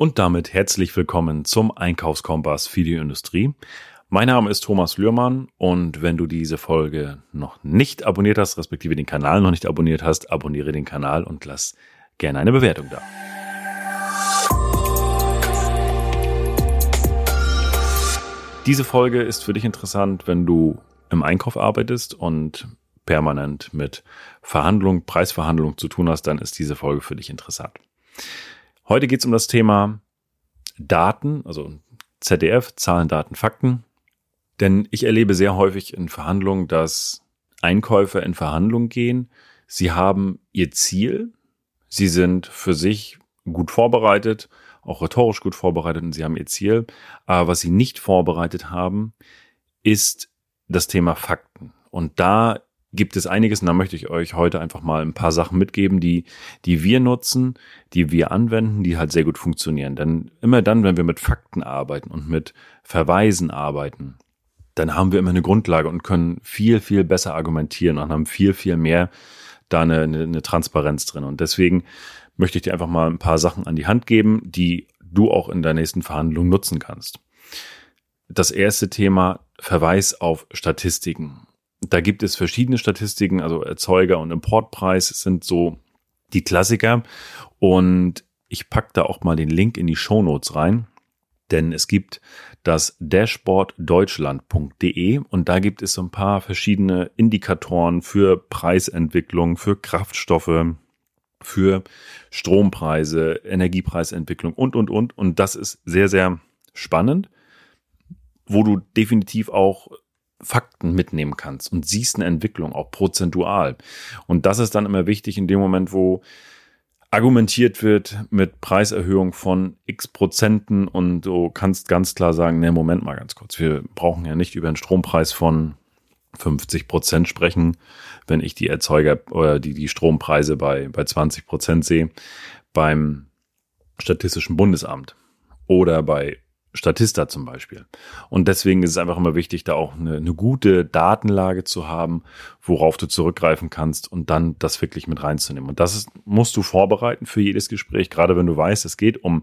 Und damit herzlich willkommen zum Einkaufskompass für die Industrie. Mein Name ist Thomas Lührmann und wenn du diese Folge noch nicht abonniert hast, respektive den Kanal noch nicht abonniert hast, abonniere den Kanal und lass gerne eine Bewertung da. Diese Folge ist für dich interessant, wenn du im Einkauf arbeitest und permanent mit Verhandlung, Preisverhandlung zu tun hast, dann ist diese Folge für dich interessant. Heute geht es um das Thema Daten, also ZDF, Zahlen, Daten, Fakten. Denn ich erlebe sehr häufig in Verhandlungen, dass Einkäufer in Verhandlungen gehen. Sie haben ihr Ziel, sie sind für sich gut vorbereitet, auch rhetorisch gut vorbereitet und sie haben ihr Ziel. Aber was sie nicht vorbereitet haben, ist das Thema Fakten. Und da gibt es einiges und da möchte ich euch heute einfach mal ein paar Sachen mitgeben, die, die wir nutzen, die wir anwenden, die halt sehr gut funktionieren. Denn immer dann, wenn wir mit Fakten arbeiten und mit Verweisen arbeiten, dann haben wir immer eine Grundlage und können viel, viel besser argumentieren und haben viel, viel mehr da eine, eine, Transparenz drin. Und deswegen möchte ich dir einfach mal ein paar Sachen an die Hand geben, die du auch in der nächsten Verhandlung nutzen kannst. Das erste Thema Verweis auf Statistiken. Da gibt es verschiedene Statistiken, also Erzeuger- und Importpreis sind so die Klassiker. Und ich pack da auch mal den Link in die Show Notes rein, denn es gibt das dashboarddeutschland.de und da gibt es so ein paar verschiedene Indikatoren für Preisentwicklung, für Kraftstoffe, für Strompreise, Energiepreisentwicklung und, und, und. Und das ist sehr, sehr spannend, wo du definitiv auch Fakten mitnehmen kannst und siehst eine Entwicklung, auch prozentual. Und das ist dann immer wichtig in dem Moment, wo argumentiert wird mit Preiserhöhung von x Prozenten und du kannst ganz klar sagen, ne, Moment mal ganz kurz, wir brauchen ja nicht über einen Strompreis von 50 Prozent sprechen, wenn ich die Erzeuger oder die, die Strompreise bei, bei 20 Prozent sehe, beim Statistischen Bundesamt oder bei Statista zum Beispiel. Und deswegen ist es einfach immer wichtig, da auch eine, eine, gute Datenlage zu haben, worauf du zurückgreifen kannst und dann das wirklich mit reinzunehmen. Und das ist, musst du vorbereiten für jedes Gespräch, gerade wenn du weißt, es geht um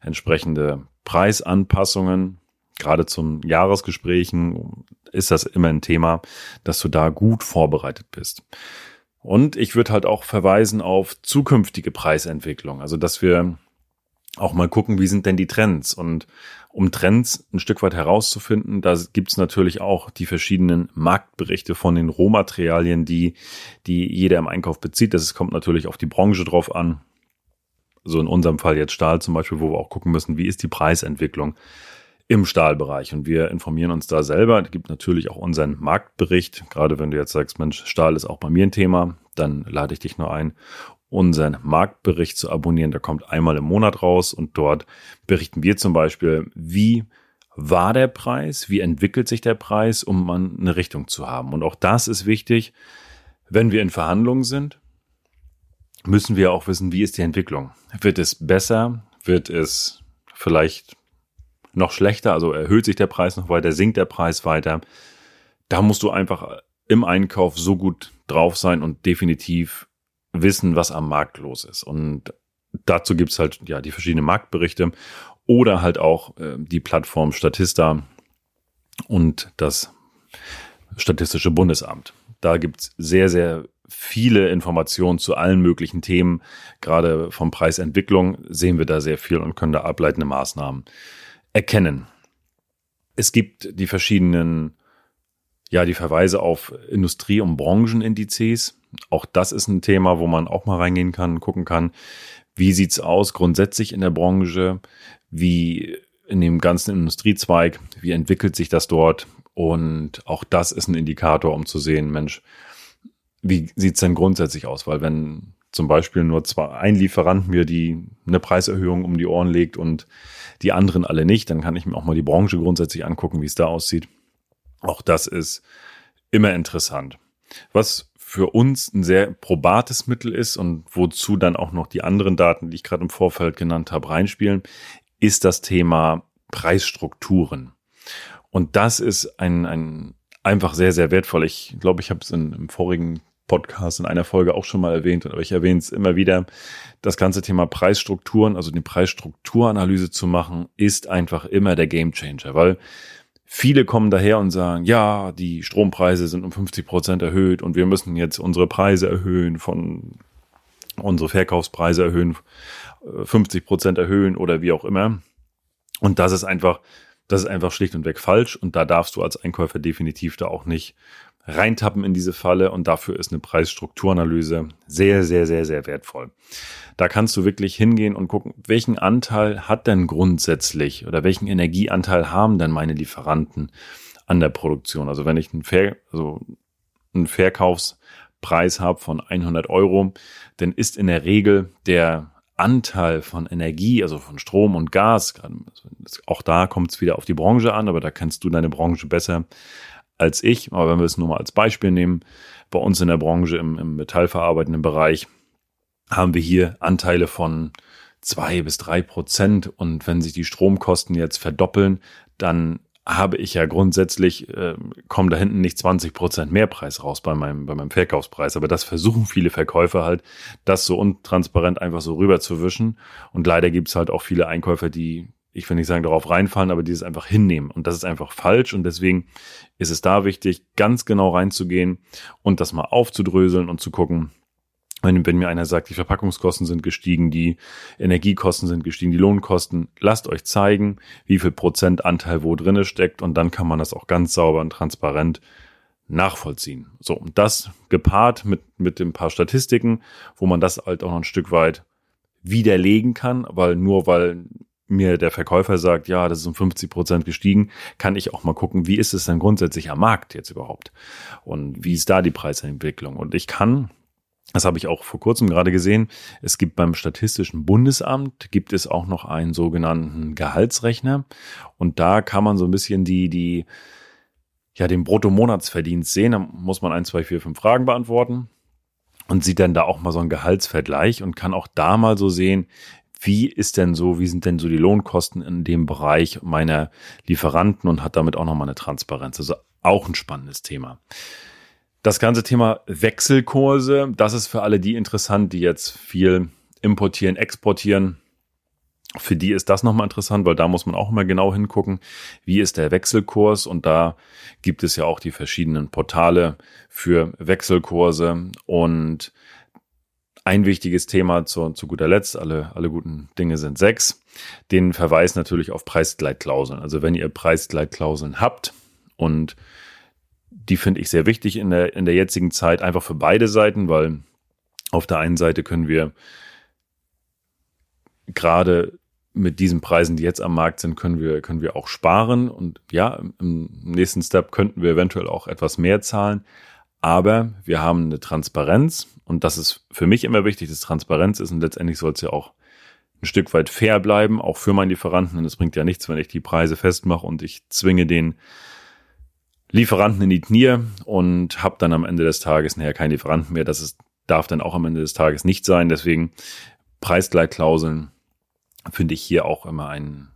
entsprechende Preisanpassungen. Gerade zum Jahresgesprächen ist das immer ein Thema, dass du da gut vorbereitet bist. Und ich würde halt auch verweisen auf zukünftige Preisentwicklung. Also, dass wir auch mal gucken, wie sind denn die Trends und um Trends ein Stück weit herauszufinden, da gibt's natürlich auch die verschiedenen Marktberichte von den Rohmaterialien, die, die jeder im Einkauf bezieht. Das kommt natürlich auf die Branche drauf an. So in unserem Fall jetzt Stahl zum Beispiel, wo wir auch gucken müssen, wie ist die Preisentwicklung im Stahlbereich. Und wir informieren uns da selber. Es gibt natürlich auch unseren Marktbericht. Gerade wenn du jetzt sagst, Mensch, Stahl ist auch bei mir ein Thema, dann lade ich dich nur ein, unseren Marktbericht zu abonnieren. Der kommt einmal im Monat raus und dort berichten wir zum Beispiel, wie war der Preis, wie entwickelt sich der Preis, um mal eine Richtung zu haben. Und auch das ist wichtig, wenn wir in Verhandlungen sind, müssen wir auch wissen, wie ist die Entwicklung. Wird es besser? Wird es vielleicht noch schlechter? Also erhöht sich der Preis noch weiter? Sinkt der Preis weiter? Da musst du einfach im Einkauf so gut drauf sein und definitiv wissen, was am Markt los ist. Und dazu gibt's halt ja die verschiedenen Marktberichte oder halt auch äh, die Plattform Statista und das Statistische Bundesamt. Da gibt's sehr, sehr viele Informationen zu allen möglichen Themen. Gerade vom Preisentwicklung sehen wir da sehr viel und können da ableitende Maßnahmen erkennen. Es gibt die verschiedenen, ja, die Verweise auf Industrie- und Branchenindizes. Auch das ist ein Thema, wo man auch mal reingehen kann, gucken kann, wie sieht's aus grundsätzlich in der Branche, wie in dem ganzen Industriezweig, wie entwickelt sich das dort? Und auch das ist ein Indikator, um zu sehen, Mensch, wie sieht's denn grundsätzlich aus? Weil wenn zum Beispiel nur zwei, ein Lieferant mir die eine Preiserhöhung um die Ohren legt und die anderen alle nicht, dann kann ich mir auch mal die Branche grundsätzlich angucken, wie es da aussieht. Auch das ist immer interessant. Was für uns ein sehr probates Mittel ist und wozu dann auch noch die anderen Daten, die ich gerade im Vorfeld genannt habe, reinspielen, ist das Thema Preisstrukturen. Und das ist ein, ein einfach sehr, sehr wertvoll. Ich glaube, ich habe es im vorigen Podcast in einer Folge auch schon mal erwähnt, aber ich erwähne es immer wieder. Das ganze Thema Preisstrukturen, also die Preisstrukturanalyse zu machen, ist einfach immer der Gamechanger, weil viele kommen daher und sagen, ja, die Strompreise sind um 50 Prozent erhöht und wir müssen jetzt unsere Preise erhöhen von unsere Verkaufspreise erhöhen, 50 äh, Prozent erhöhen oder wie auch immer. Und das ist einfach, das ist einfach schlicht und weg falsch. Und da darfst du als Einkäufer definitiv da auch nicht reintappen in diese Falle. Und dafür ist eine Preisstrukturanalyse sehr, sehr, sehr, sehr wertvoll. Da kannst du wirklich hingehen und gucken, welchen Anteil hat denn grundsätzlich oder welchen Energieanteil haben denn meine Lieferanten an der Produktion? Also wenn ich einen, Ver also einen Verkaufspreis habe von 100 Euro, dann ist in der Regel der Anteil von Energie, also von Strom und Gas, auch da kommt es wieder auf die Branche an, aber da kennst du deine Branche besser als ich. Aber wenn wir es nur mal als Beispiel nehmen, bei uns in der Branche im, im metallverarbeitenden Bereich haben wir hier Anteile von zwei bis drei Prozent. Und wenn sich die Stromkosten jetzt verdoppeln, dann habe ich ja grundsätzlich, äh, kommen da hinten nicht 20 Prozent Mehrpreis raus bei meinem, bei meinem Verkaufspreis. Aber das versuchen viele Verkäufer halt, das so untransparent einfach so rüberzuwischen. Und leider gibt es halt auch viele Einkäufer, die, ich will nicht sagen, darauf reinfallen, aber die es einfach hinnehmen. Und das ist einfach falsch. Und deswegen ist es da wichtig, ganz genau reinzugehen und das mal aufzudröseln und zu gucken, wenn, wenn mir einer sagt, die Verpackungskosten sind gestiegen, die Energiekosten sind gestiegen, die Lohnkosten, lasst euch zeigen, wie viel Prozentanteil wo drinne steckt und dann kann man das auch ganz sauber und transparent nachvollziehen. So, und das gepaart mit, mit dem paar Statistiken, wo man das halt auch noch ein Stück weit widerlegen kann, weil nur weil mir der Verkäufer sagt, ja, das ist um 50 Prozent gestiegen, kann ich auch mal gucken, wie ist es denn grundsätzlich am Markt jetzt überhaupt? Und wie ist da die Preisentwicklung? Und ich kann das habe ich auch vor kurzem gerade gesehen. Es gibt beim Statistischen Bundesamt gibt es auch noch einen sogenannten Gehaltsrechner und da kann man so ein bisschen die die ja den Bruttomonatsverdienst sehen. Da muss man ein, zwei, vier, fünf Fragen beantworten und sieht dann da auch mal so einen Gehaltsvergleich und kann auch da mal so sehen, wie ist denn so, wie sind denn so die Lohnkosten in dem Bereich meiner Lieferanten und hat damit auch noch mal eine Transparenz. Also auch ein spannendes Thema. Das ganze Thema Wechselkurse, das ist für alle die interessant, die jetzt viel importieren, exportieren. Für die ist das nochmal interessant, weil da muss man auch immer genau hingucken, wie ist der Wechselkurs und da gibt es ja auch die verschiedenen Portale für Wechselkurse und ein wichtiges Thema zu, zu guter Letzt, alle, alle guten Dinge sind sechs, den Verweis natürlich auf Preisgleitklauseln. Also wenn ihr Preisgleitklauseln habt und die finde ich sehr wichtig in der, in der jetzigen Zeit, einfach für beide Seiten, weil auf der einen Seite können wir gerade mit diesen Preisen, die jetzt am Markt sind, können wir, können wir auch sparen. Und ja, im nächsten Step könnten wir eventuell auch etwas mehr zahlen. Aber wir haben eine Transparenz und das ist für mich immer wichtig, dass Transparenz ist und letztendlich soll es ja auch ein Stück weit fair bleiben, auch für meinen Lieferanten. Und es bringt ja nichts, wenn ich die Preise festmache und ich zwinge den Lieferanten in die Knie und habe dann am Ende des Tages nachher keinen Lieferanten mehr. Das ist, darf dann auch am Ende des Tages nicht sein. Deswegen Preisgleitklauseln finde ich hier auch immer ein,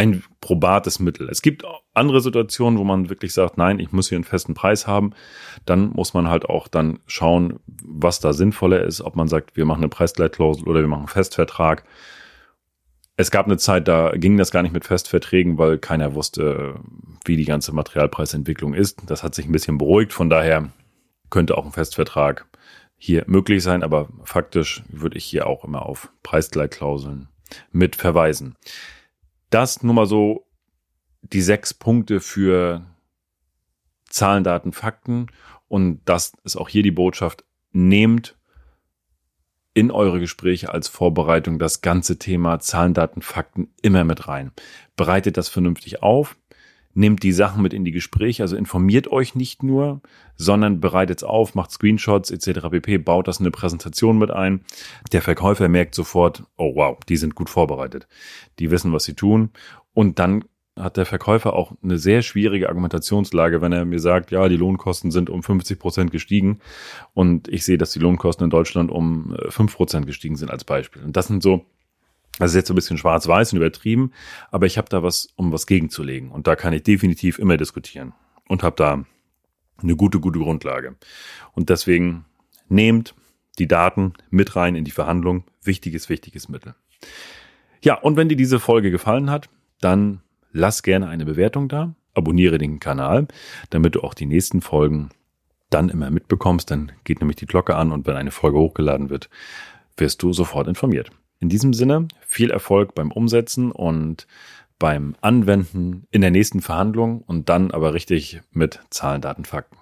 ein probates Mittel. Es gibt andere Situationen, wo man wirklich sagt, nein, ich muss hier einen festen Preis haben. Dann muss man halt auch dann schauen, was da sinnvoller ist, ob man sagt, wir machen eine Preisgleitklausel oder wir machen einen Festvertrag. Es gab eine Zeit, da ging das gar nicht mit Festverträgen, weil keiner wusste, wie die ganze Materialpreisentwicklung ist. Das hat sich ein bisschen beruhigt. Von daher könnte auch ein Festvertrag hier möglich sein, aber faktisch würde ich hier auch immer auf Preisgleitklauseln mit verweisen. Das nur mal so die sechs Punkte für Zahlen, Daten, Fakten. Und das ist auch hier die Botschaft. Nehmt in eure Gespräche als Vorbereitung das ganze Thema Zahlen, Daten, Fakten immer mit rein. Bereitet das vernünftig auf, nehmt die Sachen mit in die Gespräche, also informiert euch nicht nur, sondern bereitet es auf, macht Screenshots etc. pp, baut das in eine Präsentation mit ein. Der Verkäufer merkt sofort, oh wow, die sind gut vorbereitet. Die wissen, was sie tun. Und dann hat der Verkäufer auch eine sehr schwierige Argumentationslage, wenn er mir sagt, ja, die Lohnkosten sind um 50 Prozent gestiegen und ich sehe, dass die Lohnkosten in Deutschland um 5 äh, Prozent gestiegen sind als Beispiel. Und das sind so, das ist jetzt so ein bisschen schwarz-weiß und übertrieben, aber ich habe da was, um was gegenzulegen. Und da kann ich definitiv immer diskutieren und habe da eine gute, gute Grundlage. Und deswegen Nehmt die Daten mit rein in die Verhandlung. Wichtiges, wichtiges Mittel. Ja, und wenn dir diese Folge gefallen hat, dann lass gerne eine Bewertung da, abonniere den Kanal, damit du auch die nächsten Folgen dann immer mitbekommst. Dann geht nämlich die Glocke an und wenn eine Folge hochgeladen wird, wirst du sofort informiert. In diesem Sinne, viel Erfolg beim Umsetzen und beim Anwenden in der nächsten Verhandlung und dann aber richtig mit Zahlen, Daten, Fakten.